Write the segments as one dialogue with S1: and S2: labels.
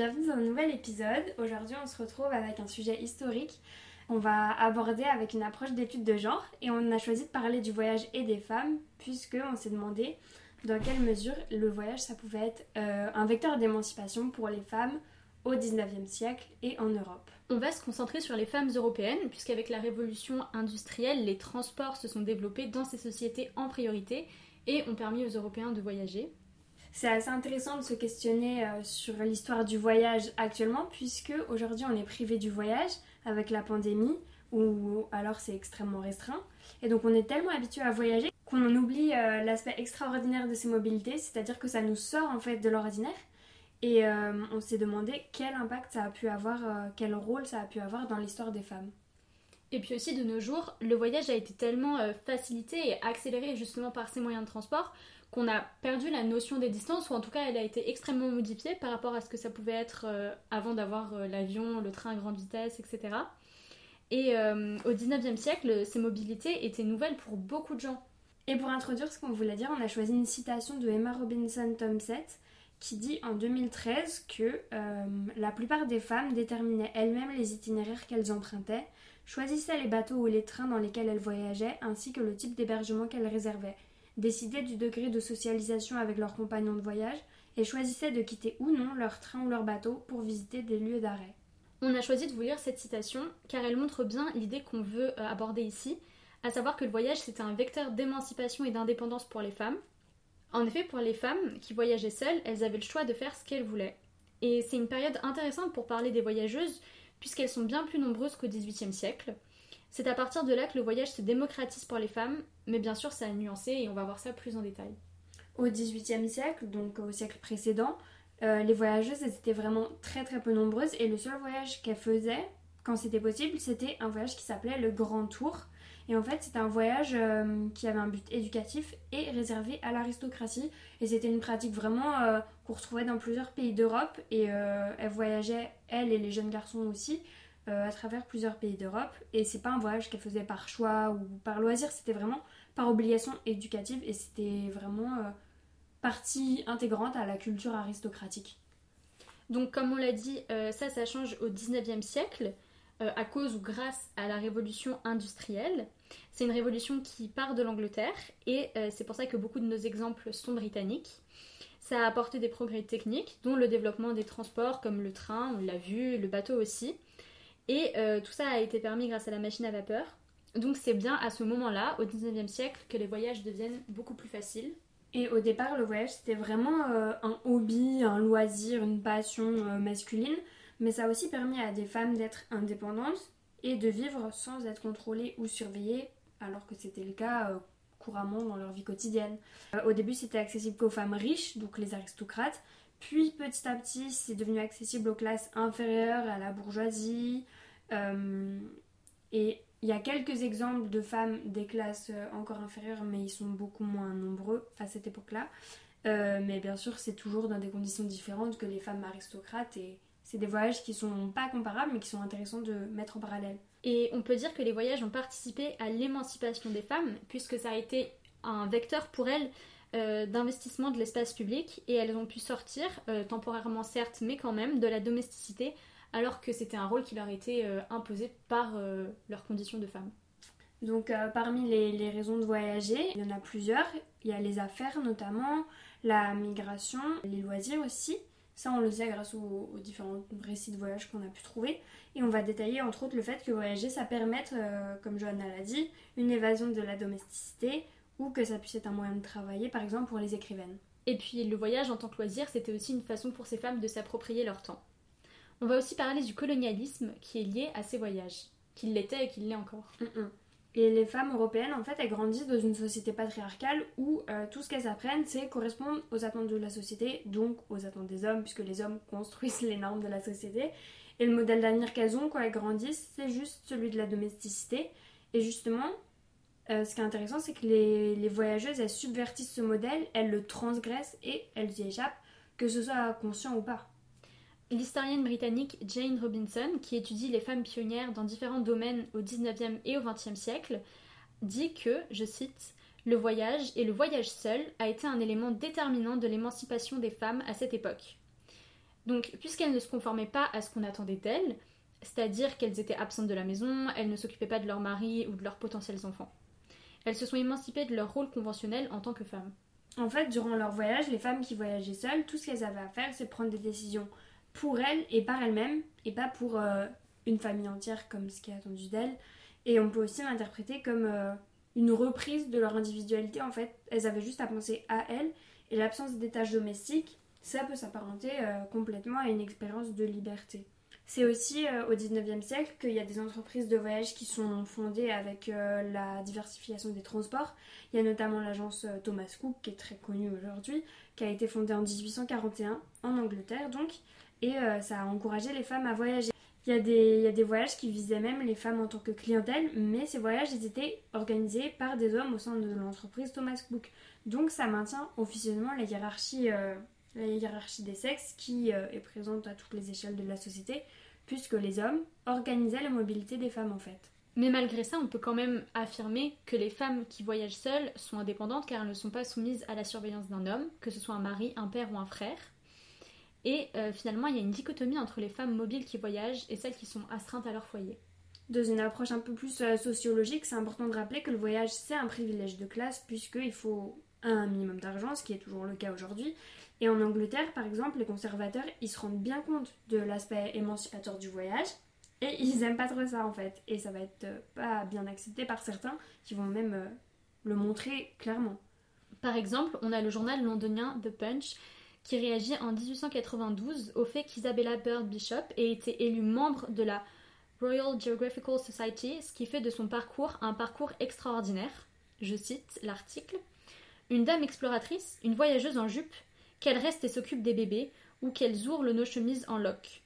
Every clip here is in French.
S1: bienvenue dans un nouvel épisode. Aujourd'hui on se retrouve avec un sujet historique qu'on va aborder avec une approche d'étude de genre et on a choisi de parler du voyage et des femmes puisque on s'est demandé dans quelle mesure le voyage ça pouvait être euh, un vecteur d'émancipation pour les femmes au 19e siècle et en Europe.
S2: On va se concentrer sur les femmes européennes, puisqu'avec la révolution industrielle, les transports se sont développés dans ces sociétés en priorité et ont permis aux Européens de voyager.
S1: C'est assez intéressant de se questionner euh, sur l'histoire du voyage actuellement, puisque aujourd'hui on est privé du voyage avec la pandémie, ou alors c'est extrêmement restreint. Et donc on est tellement habitué à voyager qu'on en oublie euh, l'aspect extraordinaire de ces mobilités, c'est-à-dire que ça nous sort en fait de l'ordinaire. Et euh, on s'est demandé quel impact ça a pu avoir, quel rôle ça a pu avoir dans l'histoire des femmes.
S2: Et puis aussi de nos jours, le voyage a été tellement facilité et accéléré justement par ces moyens de transport qu'on a perdu la notion des distances, ou en tout cas elle a été extrêmement modifiée par rapport à ce que ça pouvait être euh, avant d'avoir euh, l'avion, le train à grande vitesse, etc. Et euh, au 19e siècle, ces mobilités étaient nouvelles pour beaucoup de gens.
S1: Et pour introduire ce qu'on voulait dire, on a choisi une citation de Emma Robinson Thompson qui dit en 2013 que la plupart des femmes déterminaient elles-mêmes les itinéraires qu'elles empruntaient, choisissaient les bateaux ou les trains dans lesquels elles voyageaient, ainsi que le type d'hébergement qu'elles réservaient décidaient du degré de socialisation avec leurs compagnons de voyage et choisissaient de quitter ou non leur train ou leur bateau pour visiter des lieux d'arrêt.
S2: On a choisi de vous lire cette citation car elle montre bien l'idée qu'on veut euh, aborder ici, à savoir que le voyage c'était un vecteur d'émancipation et d'indépendance pour les femmes. En effet, pour les femmes qui voyageaient seules, elles avaient le choix de faire ce qu'elles voulaient. Et c'est une période intéressante pour parler des voyageuses, puisqu'elles sont bien plus nombreuses qu'au XVIIIe siècle. C'est à partir de là que le voyage se démocratise pour les femmes, mais bien sûr ça a nuancé et on va voir ça plus en détail.
S1: Au XVIIIe siècle, donc au siècle précédent, euh, les voyageuses étaient vraiment très très peu nombreuses et le seul voyage qu'elles faisaient, quand c'était possible, c'était un voyage qui s'appelait le Grand Tour. Et en fait, c'était un voyage euh, qui avait un but éducatif et réservé à l'aristocratie. Et c'était une pratique vraiment euh, qu'on retrouvait dans plusieurs pays d'Europe. Et elles voyageaient, elles et les jeunes garçons aussi, euh, à travers plusieurs pays d'Europe. Et c'est pas un voyage qu'elle faisait par choix ou par loisir, c'était vraiment par obligation éducative et c'était vraiment euh, partie intégrante à la culture aristocratique.
S2: Donc comme on l'a dit, euh, ça, ça change au 19e siècle à cause ou grâce à la révolution industrielle. C'est une révolution qui part de l'Angleterre et c'est pour ça que beaucoup de nos exemples sont britanniques. Ça a apporté des progrès techniques, dont le développement des transports comme le train, on l'a vu, le bateau aussi. Et euh, tout ça a été permis grâce à la machine à vapeur. Donc c'est bien à ce moment-là, au 19e siècle, que les voyages deviennent beaucoup plus faciles.
S1: Et au départ, le voyage, c'était vraiment euh, un hobby, un loisir, une passion euh, masculine. Mais ça a aussi permis à des femmes d'être indépendantes et de vivre sans être contrôlées ou surveillées, alors que c'était le cas couramment dans leur vie quotidienne. au début, c'était accessible qu'aux femmes riches, donc les aristocrates. Puis petit à petit, c'est devenu accessible aux classes inférieures, à la bourgeoisie, et il y a quelques exemples de femmes des classes euh, encore inférieures, mais ils sont beaucoup moins nombreux à cette époque-là. Euh, mais bien sûr, c'est toujours dans des conditions différentes que les femmes aristocrates et c'est des voyages qui sont pas comparables mais qui sont intéressants de mettre en parallèle.
S2: Et on peut dire que les voyages ont participé à l'émancipation des femmes puisque ça a été un vecteur pour elles d'investissement de l'espace public et elles ont pu sortir, temporairement certes, mais quand même, de la domesticité alors que c'était un rôle qui leur était euh, imposé par euh, leurs conditions de femmes.
S1: Donc euh, parmi les, raisons de voyager, il y en a plusieurs. Il y a les affaires notamment, la migration, les loisirs aussi. Ça, on le sait grâce aux, différents récits de voyage qu'on a pu trouver. Et on va détailler entre autres le fait que voyager, ça permette, comme Johanna l'a dit, une évasion de la domesticité ou que ça puisse être un moyen de travailler, par exemple pour les écrivaines.
S2: Et puis le voyage en tant que loisir, c'était aussi une façon pour ces femmes de s'approprier leur temps. On va aussi parler du colonialisme qui est lié à ces voyages, qu'il l'était et qu'il l'est encore.
S1: Et les femmes européennes, en fait, elles grandissent dans une société patriarcale où euh, tout ce qu'elles apprennent, c'est correspondre aux attentes de la société, donc aux attentes des hommes, puisque les hommes construisent les normes de la société. Et le modèle d'avenir qu'elles ont quand elles grandissent, c'est juste celui de la domesticité. Et justement, euh, ce qui est intéressant, c'est que les, les, voyageuses, elles subvertissent ce modèle, elles le transgressent et elles y échappent, que ce soit conscient ou pas.
S2: L'historienne britannique Jane Robinson, qui étudie les femmes pionnières dans différents domaines au XIXe et au XXe siècle, dit que, je cite, le voyage, et le voyage seul, a été un élément déterminant de l'émancipation des femmes à cette époque. Donc, puisqu'elles ne se conformaient pas à ce qu'on attendait d'elles, c'est-à-dire qu'elles étaient absentes de la maison, elles ne s'occupaient pas de leur mari ou de leurs potentiels enfants. Elles se sont émancipées de leur rôle conventionnel en tant que femmes.
S1: En fait, durant leur voyage, les femmes qui voyageaient seules, tout ce qu'elles avaient à faire, c'est prendre des décisions pour elles et par elles-mêmes, et pas pour euh, une famille entière comme ce qui est attendu d'elles. Et on peut aussi l'interpréter comme euh, une reprise de leur individualité. En fait, elles avaient juste à penser à elles, et l'absence des tâches domestiques, ça peut s'apparenter euh, complètement à une expérience de liberté. C'est aussi au 19e siècle qu'il y a des entreprises de voyage qui sont fondées avec la diversification des transports. Il y a notamment l'agence Thomas Cook qui est très connue aujourd'hui, qui a été fondée en 1841 en Angleterre donc, et euh, ça a encouragé les femmes à voyager. Il y, a des, voyages qui visaient même les femmes en tant que clientèle, mais ces voyages étaient organisés par des hommes au sein de l'entreprise Thomas Cook. Donc ça maintient officiellement la hiérarchie, euh, la hiérarchie des sexes qui euh, est présente à toutes les échelles de la société, puisque les hommes organisaient la mobilité des femmes en fait.
S2: Mais malgré ça, on peut quand même affirmer que les femmes qui voyagent seules sont indépendantes car elles ne sont pas soumises à la surveillance d'un homme, que ce soit un mari, un père ou un frère. Et euh, finalement, il y a une dichotomie entre les femmes mobiles qui voyagent et celles qui sont astreintes à leur foyer.
S1: Dans une approche un peu plus euh, sociologique, c'est important de rappeler que le voyage, c'est un privilège de classe, puisqu'il faut un minimum d'argent, ce qui est toujours le cas aujourd'hui. Et en Angleterre, par exemple, les conservateurs, ils se rendent bien compte de l'aspect émancipateur du voyage, et ils aiment pas trop ça en fait. Et ça va être euh, pas bien accepté par certains qui vont même le montrer clairement.
S2: Par exemple, on a le journal londonien The Punch qui réagit en 1892 au fait qu'Isabella Bird Bishop ait été élue membre de la Royal Geographical Society, ce qui fait de son parcours un parcours extraordinaire. Je cite l'article. Une dame exploratrice, une voyageuse en jupe, qu'elle reste et s'occupe des bébés, ou qu'elle ourle nos chemises en loques.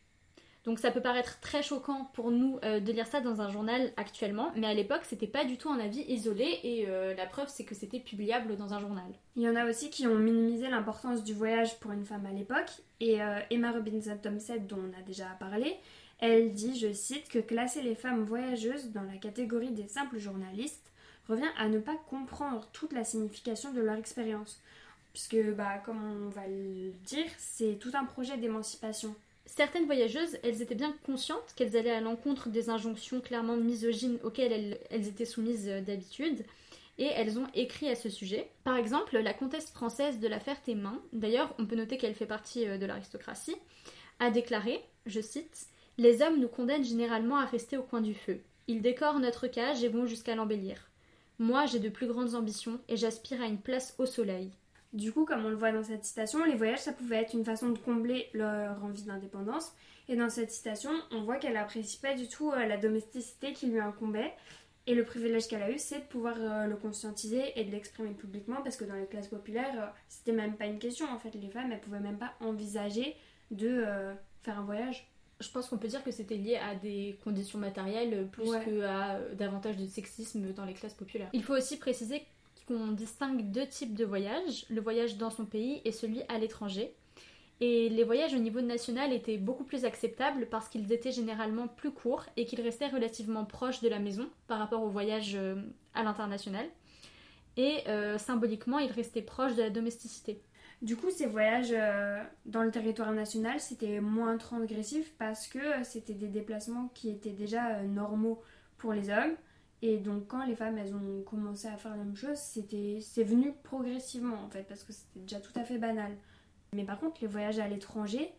S2: Donc ça peut paraître très choquant pour nous euh, de lire ça dans un journal actuellement, mais à l'époque c'était pas du tout un avis isolé et euh, la preuve c'est que c'était publiable dans un journal.
S1: Il y en a aussi qui ont minimisé l'importance du voyage pour une femme à l'époque et euh, Emma Robinson Thompson dont on a déjà parlé, elle dit, je cite, que classer les femmes voyageuses dans la catégorie des simples journalistes revient à ne pas comprendre toute la signification de leur expérience. Puisque, bah, comme on va le dire, c'est tout un projet d'émancipation
S2: Certaines voyageuses, elles étaient bien conscientes qu'elles allaient à l'encontre des injonctions clairement misogynes auxquelles elles, étaient soumises euh, d'habitude, et elles ont écrit à ce sujet. Par exemple, la comtesse française de la Ferté-Main, d'ailleurs on peut noter qu'elle fait partie euh, de l'aristocratie, a déclaré, je cite, Les hommes nous condamnent généralement à rester au coin du feu. Ils décorent notre cage et vont jusqu'à l'embellir. Moi, j'ai de plus grandes ambitions et j'aspire à une place au soleil.
S1: Du coup, comme on le voit dans cette citation, les voyages, ça pouvait être une façon de combler leur envie d'indépendance. Et dans cette citation, on voit qu'elle n'apprécie pas du tout euh, la domesticité qui lui incombait. Et le privilège qu'elle a eu, c'est de pouvoir euh, le conscientiser et de l'exprimer publiquement, parce que dans les classes populaires, euh, c'était même pas une question. En fait, les femmes, elles pouvaient même pas envisager de faire un voyage.
S2: Je pense qu'on peut dire que c'était lié à des conditions matérielles plus qu'à davantage de sexisme dans les classes populaires. Il faut aussi préciser qu'on distingue deux types de voyages, le voyage dans son pays et celui à l'étranger. Et les voyages au niveau national étaient beaucoup plus acceptables parce qu'ils étaient généralement plus courts et qu'ils restaient relativement proches de la maison par rapport aux voyages euh, à l'international. Et euh, symboliquement, ils restaient proches de la domesticité.
S1: Du coup, ces voyages euh, dans le territoire national, c'était moins transgressif parce que c'était des déplacements qui étaient déjà normaux pour les hommes. Et donc quand les femmes elles ont commencé à faire la même chose, c'était c'est venu progressivement en fait parce que c'était déjà tout à fait banal. Mais par contre les voyages à l'étranger,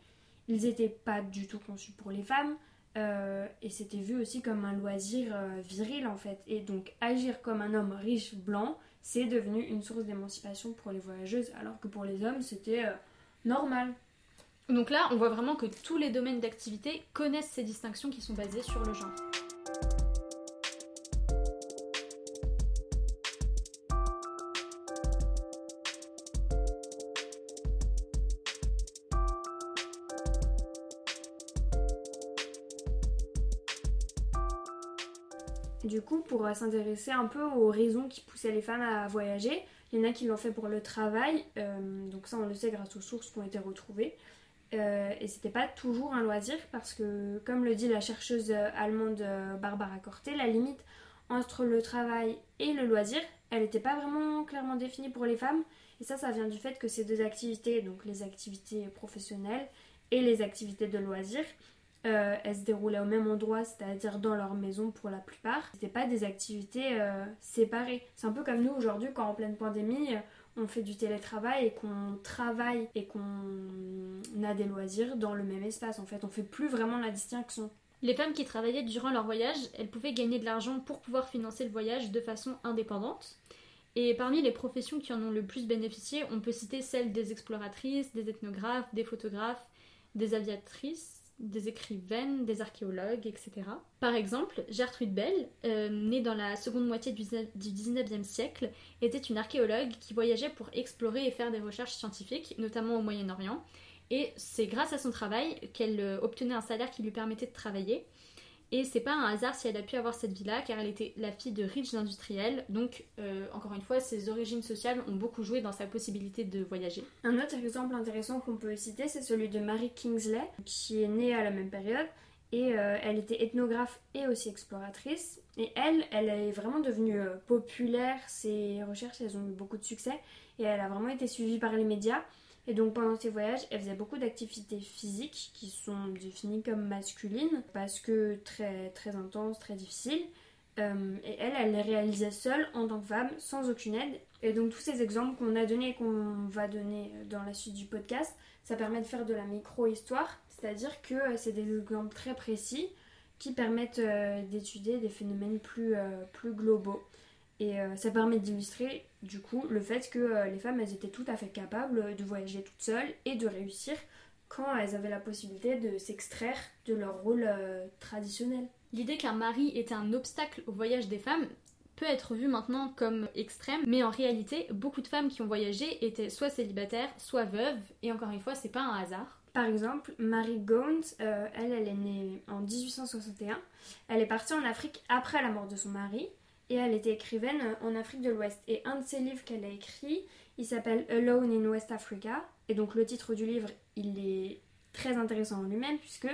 S1: ils n'étaient pas du tout conçus pour les femmes euh, et c'était vu aussi comme un loisir euh, viril en fait. Et donc agir comme un homme riche blanc, c'est devenu une source d'émancipation pour les voyageuses alors que pour les hommes c'était euh, normal.
S2: Donc là on voit vraiment que tous les domaines d'activité connaissent ces distinctions qui sont basées sur le genre.
S1: Pour euh, s'intéresser un peu aux raisons qui poussaient les femmes à voyager, il y en a qui l'ont fait pour le travail, euh, donc ça on le sait grâce aux sources qui ont été retrouvées. Euh, et c'était pas toujours un loisir parce que, comme le dit la chercheuse allemande Barbara Corté, la limite entre le travail et le loisir, elle n'était pas vraiment clairement définie pour les femmes. Et ça, ça vient du fait que ces deux activités, donc les activités professionnelles et les activités de loisirs. Euh, elles se déroulaient au même endroit, c'est-à-dire dans leur maison pour la plupart. C'était pas des activités euh, séparées. C'est un peu comme nous aujourd'hui quand en pleine pandémie, euh, on fait du télétravail et qu'on travaille et qu'on a des loisirs dans le même espace. En fait, on fait plus vraiment la distinction.
S2: Les femmes qui travaillaient durant leur voyage, elles pouvaient gagner de l'argent pour pouvoir financer le voyage de façon indépendante. Et parmi les professions qui en ont le plus bénéficié, on peut citer celles des exploratrices, des ethnographes, des photographes, des aviatrices, des écrivaines, des archéologues, etc. Par exemple, Gertrude Bell, euh, née dans la seconde moitié du 19e siècle, était une archéologue qui voyageait pour explorer et faire des recherches scientifiques, notamment au Moyen-Orient. Et c'est grâce à son travail qu'elle euh, obtenait un salaire qui lui permettait de travailler. Et c'est pas un hasard si elle a pu avoir cette vie-là, car elle était la fille de riches industriels. Donc, euh, encore une fois, ses origines sociales ont beaucoup joué dans sa possibilité de voyager.
S1: Un autre exemple intéressant qu'on peut citer, c'est celui de Mary Kingsley, qui est née à la même période. Et euh, elle était ethnographe et aussi exploratrice. Et elle, elle est vraiment devenue euh, populaire. Ses recherches, elles ont eu beaucoup de succès. Et elle a vraiment été suivie par les médias. Et donc pendant ses voyages, elle faisait beaucoup d'activités physiques qui sont définies comme masculines parce que très très intenses, très difficiles. Euh, et elle, elle les réalisait seule en tant que femme, sans aucune aide. Et donc tous ces exemples qu'on a donnés et qu'on va donner dans la suite du podcast, ça permet de faire de la micro-histoire, c'est-à-dire que euh, c'est des exemples très précis qui permettent euh, d'étudier des phénomènes plus, plus globaux. Et ça permet d'illustrer du coup le fait que euh, les femmes elles étaient tout à fait capables de voyager toutes seules et de réussir quand elles avaient la possibilité de s'extraire de leur rôle euh, traditionnel.
S2: L'idée qu'un mari était un obstacle au voyage des femmes peut être vue maintenant comme extrême, mais en réalité, beaucoup de femmes qui ont voyagé étaient soit célibataires, soit veuves, et encore une fois, c'est pas un hasard.
S1: Par exemple, Marie Gaunt, euh, elle, elle est née en 1861. Elle est partie en Afrique après la mort de son mari et elle était écrivaine en Afrique de l'Ouest. Et un de ses livres qu'elle a écrit, il s'appelle Alone in West Africa. Et donc le titre du livre, il est très intéressant en lui-même puisque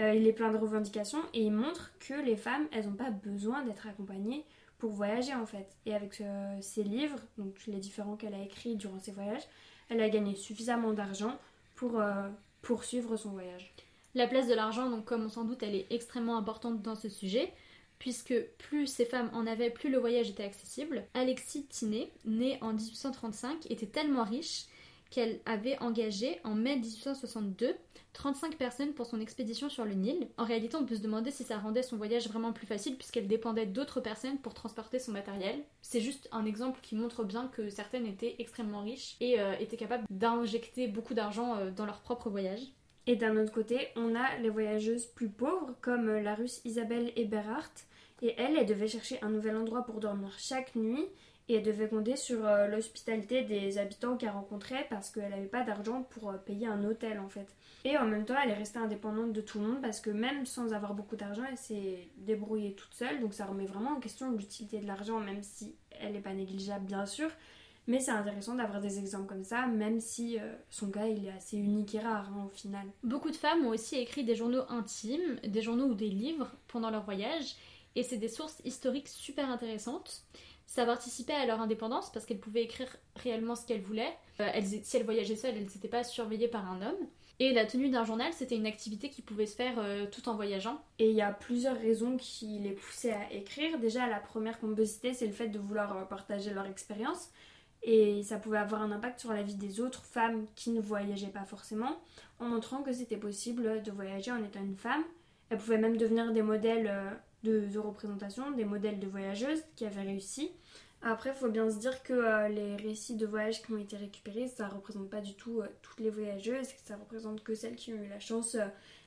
S1: euh, il est plein de revendications et il montre que les femmes, elles n'ont pas besoin d'être accompagnées pour voyager en fait. Et avec euh, ses livres, donc les différents qu'elle a écrits durant ses voyages, elle a gagné suffisamment d'argent pour euh, poursuivre son voyage.
S2: La place de l'argent, donc comme on s'en doute, elle est extrêmement importante dans ce sujet puisque plus ces femmes en avaient, plus le voyage était accessible. Alexis Tinet, née en 1835, était tellement riche qu'elle avait engagé en mai 1862 35 personnes pour son expédition sur le Nil. En réalité, on peut se demander si ça rendait son voyage vraiment plus facile puisqu'elle dépendait d'autres personnes pour transporter son matériel. C'est juste un exemple qui montre bien que certaines étaient extrêmement riches et euh, étaient capables d'injecter beaucoup d'argent euh, dans leur propre voyage.
S1: Et d'un autre côté, on a les voyageuses plus pauvres comme la russe Isabelle Eberhardt. Et elle, elle devait chercher un nouvel endroit pour dormir chaque nuit et elle devait compter sur euh, l'hospitalité des habitants qu'elle rencontrait parce qu'elle n'avait pas d'argent pour euh, payer un hôtel en fait. Et en même temps, elle est restée indépendante de tout le monde parce que même sans avoir beaucoup d'argent, elle s'est débrouillée toute seule. Donc ça remet vraiment en question l'utilité de l'argent, même si elle n'est pas négligeable bien sûr. Mais c'est intéressant d'avoir des exemples comme ça, même si euh, son cas il est assez unique et rare hein, au final.
S2: Beaucoup de femmes ont aussi écrit des journaux intimes, des journaux ou des livres pendant leur voyage, et c'est des sources historiques super intéressantes. Ça participait à leur indépendance parce qu'elles pouvaient écrire réellement ce qu'elles voulaient. Euh, elles, si elles voyageaient seules, elles n'étaient pas surveillées par un homme. Et la tenue d'un journal, c'était une activité qui pouvait se faire euh, tout en voyageant.
S1: Et il y a plusieurs raisons qui les poussaient à écrire. Déjà, la première qu'on peut citer, c'est le fait de vouloir partager leur expérience et ça pouvait avoir un impact sur la vie des autres femmes qui ne voyageaient pas forcément, en montrant que c'était possible de voyager en étant une femme. Elles pouvaient même devenir des modèles euh, de, représentation, des modèles de voyageuses qui avaient réussi. Après, il faut bien se dire que euh, les récits de voyage qui ont été récupérés, ça ne représente pas du tout euh, toutes les voyageuses, ça représente que celles qui ont eu la chance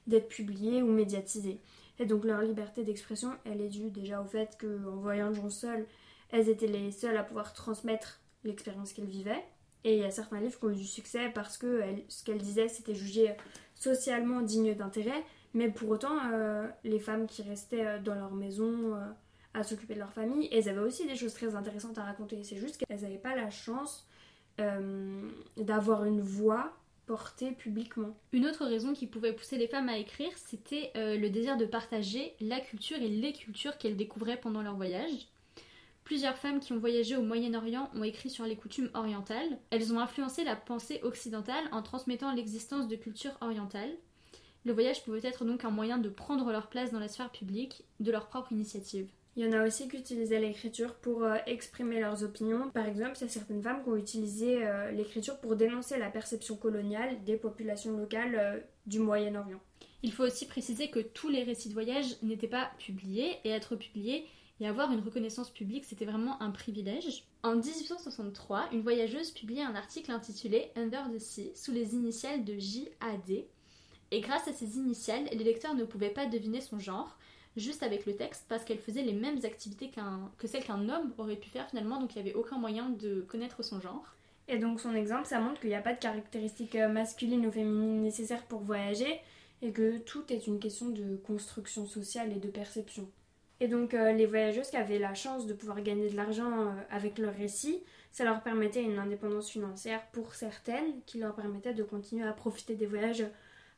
S1: d'être publiées ou médiatisées. Et donc leur liberté d'expression, elle est due déjà au fait qu'en voyageant seules, elles étaient les seules à pouvoir transmettre l'expérience qu'elle vivait. Et il y a certains livres qui ont eu du succès parce que ce qu'elle disait, c'était jugé socialement digne d'intérêt. Mais pour autant, euh, les femmes qui restaient euh, dans leur maison euh, à s'occuper de leur famille, elles avaient aussi des choses très intéressantes à raconter. C'est juste qu'elles n'avaient pas la chance d'avoir une voix portée publiquement.
S2: Une autre raison qui pouvait pousser les femmes à écrire, c'était le désir de partager la culture et les cultures qu'elles découvraient pendant leur voyage. Plusieurs femmes qui ont voyagé au Moyen-Orient ont écrit sur les coutumes orientales. Elles ont influencé la pensée occidentale en transmettant l'existence de cultures orientales. Le voyage pouvait être donc un moyen de prendre leur place dans la sphère publique de leur propre initiative.
S1: Il y en a aussi qui utilisaient l'écriture pour euh, exprimer leurs opinions. Par exemple, il y a certaines femmes qui ont utilisé euh, l'écriture pour dénoncer la perception coloniale des populations locales euh, du Moyen-Orient.
S2: Il faut aussi préciser que tous les récits de voyage n'étaient pas publiés et être publiés et avoir une reconnaissance publique, c'était vraiment un privilège. En 1863, une voyageuse publiait un article intitulé Under the Sea sous les initiales de J.A.D. Et grâce à ces initiales, les lecteurs ne pouvaient pas deviner son genre, juste avec le texte, parce qu'elle faisait les mêmes activités que celles qu'un homme aurait pu faire finalement, donc il n'y avait aucun moyen de connaître son genre.
S1: Et donc son exemple, ça montre qu'il n'y a pas de caractéristiques euh, masculines ou féminines nécessaires pour voyager, et que tout est une question de construction sociale et de perception. Et donc euh, les voyageuses qui avaient la chance de pouvoir gagner de l'argent euh, avec leur récit, ça leur permettait une indépendance financière pour certaines, qui leur permettait de continuer à profiter des voyages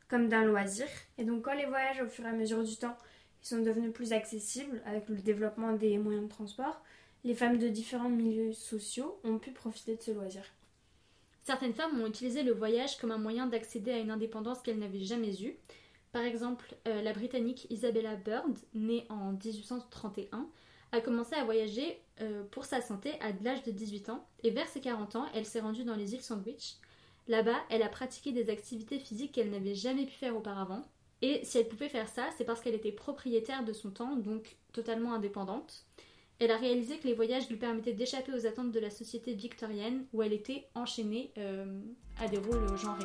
S1: comme d'un loisir. Et donc quand les voyages au fur et à mesure du temps, sont devenus plus accessibles avec le développement des moyens de transport, les femmes de différents milieux sociaux ont pu profiter de ce loisir.
S2: Certaines femmes ont utilisé le voyage comme un moyen d'accéder à une indépendance qu'elles n'avaient jamais eue. Par exemple, euh, la Britannique Isabella Bird, née en 1831, a commencé à voyager euh, pour sa santé à l'âge de 18 ans et vers ses 40 ans, elle s'est rendue dans les îles Sandwich. Là-bas, elle a pratiqué des activités physiques qu'elle n'avait jamais pu faire auparavant. Et si elle pouvait faire ça, c'est parce qu'elle était propriétaire de son temps, donc totalement indépendante. Elle a réalisé que les voyages lui permettaient d'échapper aux attentes de la société victorienne où elle était enchaînée euh, à des rôles genrés.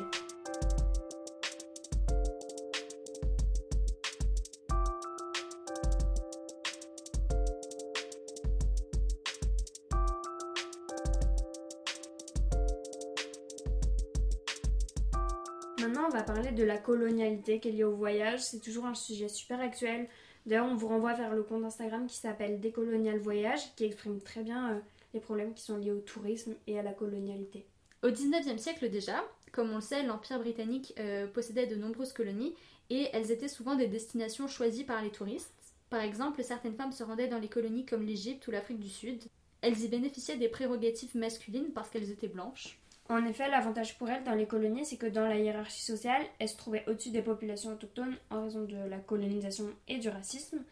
S1: De la colonialité qui est liée au voyage. C'est toujours un sujet super actuel. D'ailleurs, on vous renvoie vers le compte Instagram qui s'appelle Décolonial Voyage, qui exprime très bien euh, les problèmes qui sont liés au tourisme et à la colonialité.
S2: Au 19e siècle déjà, comme on le sait, l'Empire britannique euh, possédait de nombreuses colonies et elles étaient souvent des destinations choisies par les touristes. Par exemple, certaines femmes se rendaient dans les colonies comme l'Égypte ou l'Afrique du Sud. Elles y bénéficiaient des prérogatives masculines parce qu'elles étaient blanches.
S1: En effet, l'avantage pour elles dans les colonies, c'est que dans la hiérarchie sociale, elles se trouvaient au-dessus des populations autochtones en raison de la colonisation et du racisme.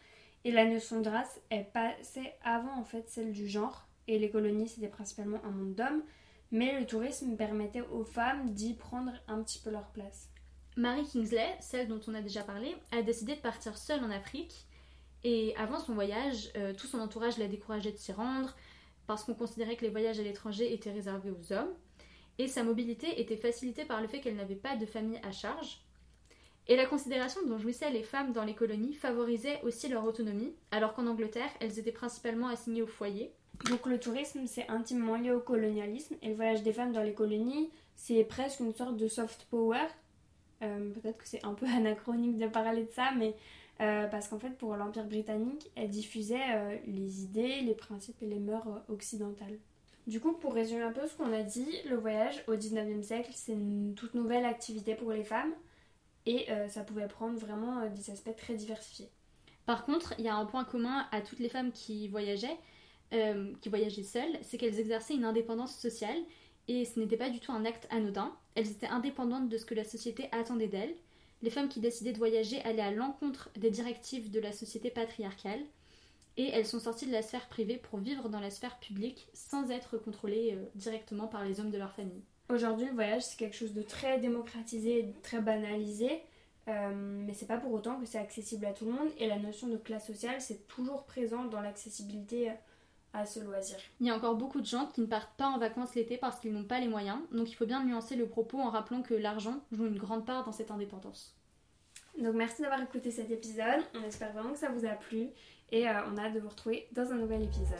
S1: Et la notion de race, est passait avant en fait celle du genre. Et les colonies, c'était principalement un monde d'hommes. Mais le tourisme permettait aux femmes d'y prendre un petit peu leur place.
S2: Marie Kingsley, celle dont on a déjà parlé, a décidé de partir seule en Afrique. Et avant son voyage, euh, tout son entourage l'a découragée de s'y rendre parce qu'on considérait que les voyages à l'étranger étaient réservés aux hommes et sa mobilité était facilitée par le fait qu'elle n'avait pas de famille à charge. Et la considération dont jouissaient les femmes dans les colonies favorisait aussi leur autonomie, alors qu'en Angleterre, elles étaient principalement assignées au foyer.
S1: Donc le tourisme, c'est intimement lié au colonialisme, et le voyage des femmes dans les colonies, c'est presque une sorte de soft power. Euh, peut-être que c'est un peu anachronique de parler de ça, mais euh, parce qu'en fait, pour l'Empire britannique, elle diffusait euh, les idées, les principes et les mœurs occidentales. Du coup, pour résumer un peu ce qu'on a dit, le voyage au 19e siècle, c'est une toute nouvelle activité pour les femmes et euh, ça pouvait prendre vraiment euh, des aspects très diversifiés.
S2: Par contre, il y a un point commun à toutes les femmes qui voyageaient, euh, qui voyageaient seules, c'est qu'elles exerçaient une indépendance sociale et ce n'était pas du tout un acte anodin. Elles étaient indépendantes de ce que la société attendait d'elles. Les femmes qui décidaient de voyager allaient à l'encontre des directives de la société patriarcale et elles sont sorties de la sphère privée pour vivre dans la sphère publique sans être contrôlées euh, directement par les hommes de leur famille.
S1: Aujourd'hui, le voyage c'est quelque chose de très démocratisé, très banalisé, euh, mais c'est pas pour autant que c'est accessible à tout le monde et la notion de classe sociale c'est toujours présent dans l'accessibilité à ce loisir.
S2: Il y a encore beaucoup de gens qui ne partent pas en vacances l'été parce qu'ils n'ont pas les moyens, donc il faut bien nuancer le propos en rappelant que l'argent joue une grande part dans cette indépendance.
S1: Donc merci d'avoir écouté cet épisode, on espère vraiment que ça vous a plu et euh, on a hâte de vous retrouver dans un nouvel épisode.